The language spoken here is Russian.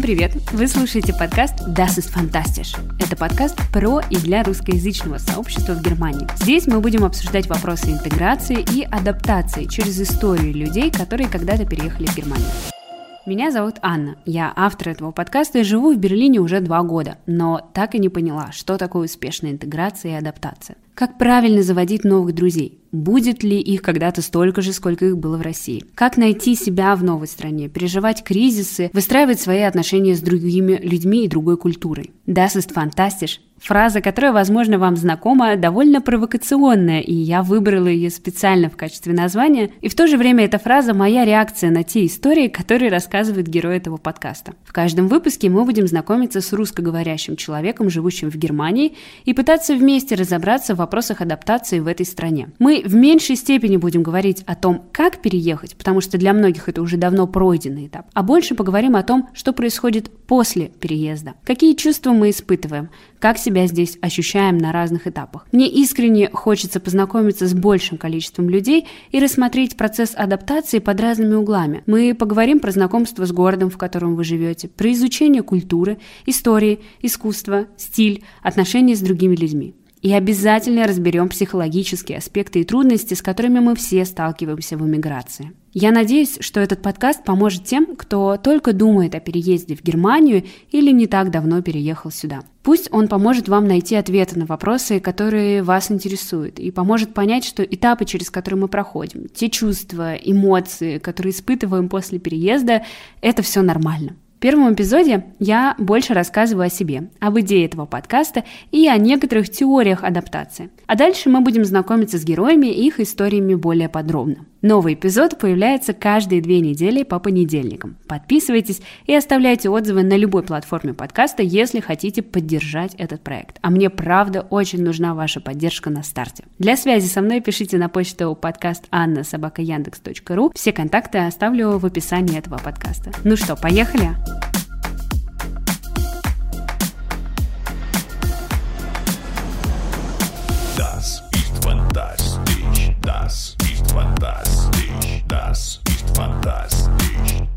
привет! Вы слушаете подкаст Das ist fantastisch. Это подкаст про и для русскоязычного сообщества в Германии. Здесь мы будем обсуждать вопросы интеграции и адаптации через историю людей, которые когда-то переехали в Германию. Меня зовут Анна, я автор этого подкаста и живу в Берлине уже два года, но так и не поняла, что такое успешная интеграция и адаптация. Как правильно заводить новых друзей? Будет ли их когда-то столько же, сколько их было в России? Как найти себя в новой стране, переживать кризисы, выстраивать свои отношения с другими людьми и другой культурой? Das ist fantastisch. Фраза, которая, возможно, вам знакома, довольно провокационная, и я выбрала ее специально в качестве названия. И в то же время эта фраза – моя реакция на те истории, которые рассказывает герой этого подкаста. В каждом выпуске мы будем знакомиться с русскоговорящим человеком, живущим в Германии, и пытаться вместе разобраться в вопросах адаптации в этой стране. Мы в меньшей степени будем говорить о том, как переехать, потому что для многих это уже давно пройденный этап, а больше поговорим о том, что происходит после переезда. Какие чувства мы испытываем, как себя здесь ощущаем на разных этапах. Мне искренне хочется познакомиться с большим количеством людей и рассмотреть процесс адаптации под разными углами. Мы поговорим про знакомство с городом, в котором вы живете, про изучение культуры, истории, искусства, стиль, отношения с другими людьми. И обязательно разберем психологические аспекты и трудности, с которыми мы все сталкиваемся в эмиграции. Я надеюсь, что этот подкаст поможет тем, кто только думает о переезде в Германию или не так давно переехал сюда. Пусть он поможет вам найти ответы на вопросы, которые вас интересуют, и поможет понять, что этапы, через которые мы проходим, те чувства, эмоции, которые испытываем после переезда, это все нормально первом эпизоде я больше рассказываю о себе, об идее этого подкаста и о некоторых теориях адаптации. А дальше мы будем знакомиться с героями и их историями более подробно. Новый эпизод появляется каждые две недели по понедельникам. Подписывайтесь и оставляйте отзывы на любой платформе подкаста, если хотите поддержать этот проект. А мне правда очень нужна ваша поддержка на старте. Для связи со мной пишите на почту подкаст Анна собака Яндекс.ру. Все контакты оставлю в описании этого подкаста. Ну что, поехали? Das ist fantastisch, das fantastisch, das ist fantastisch.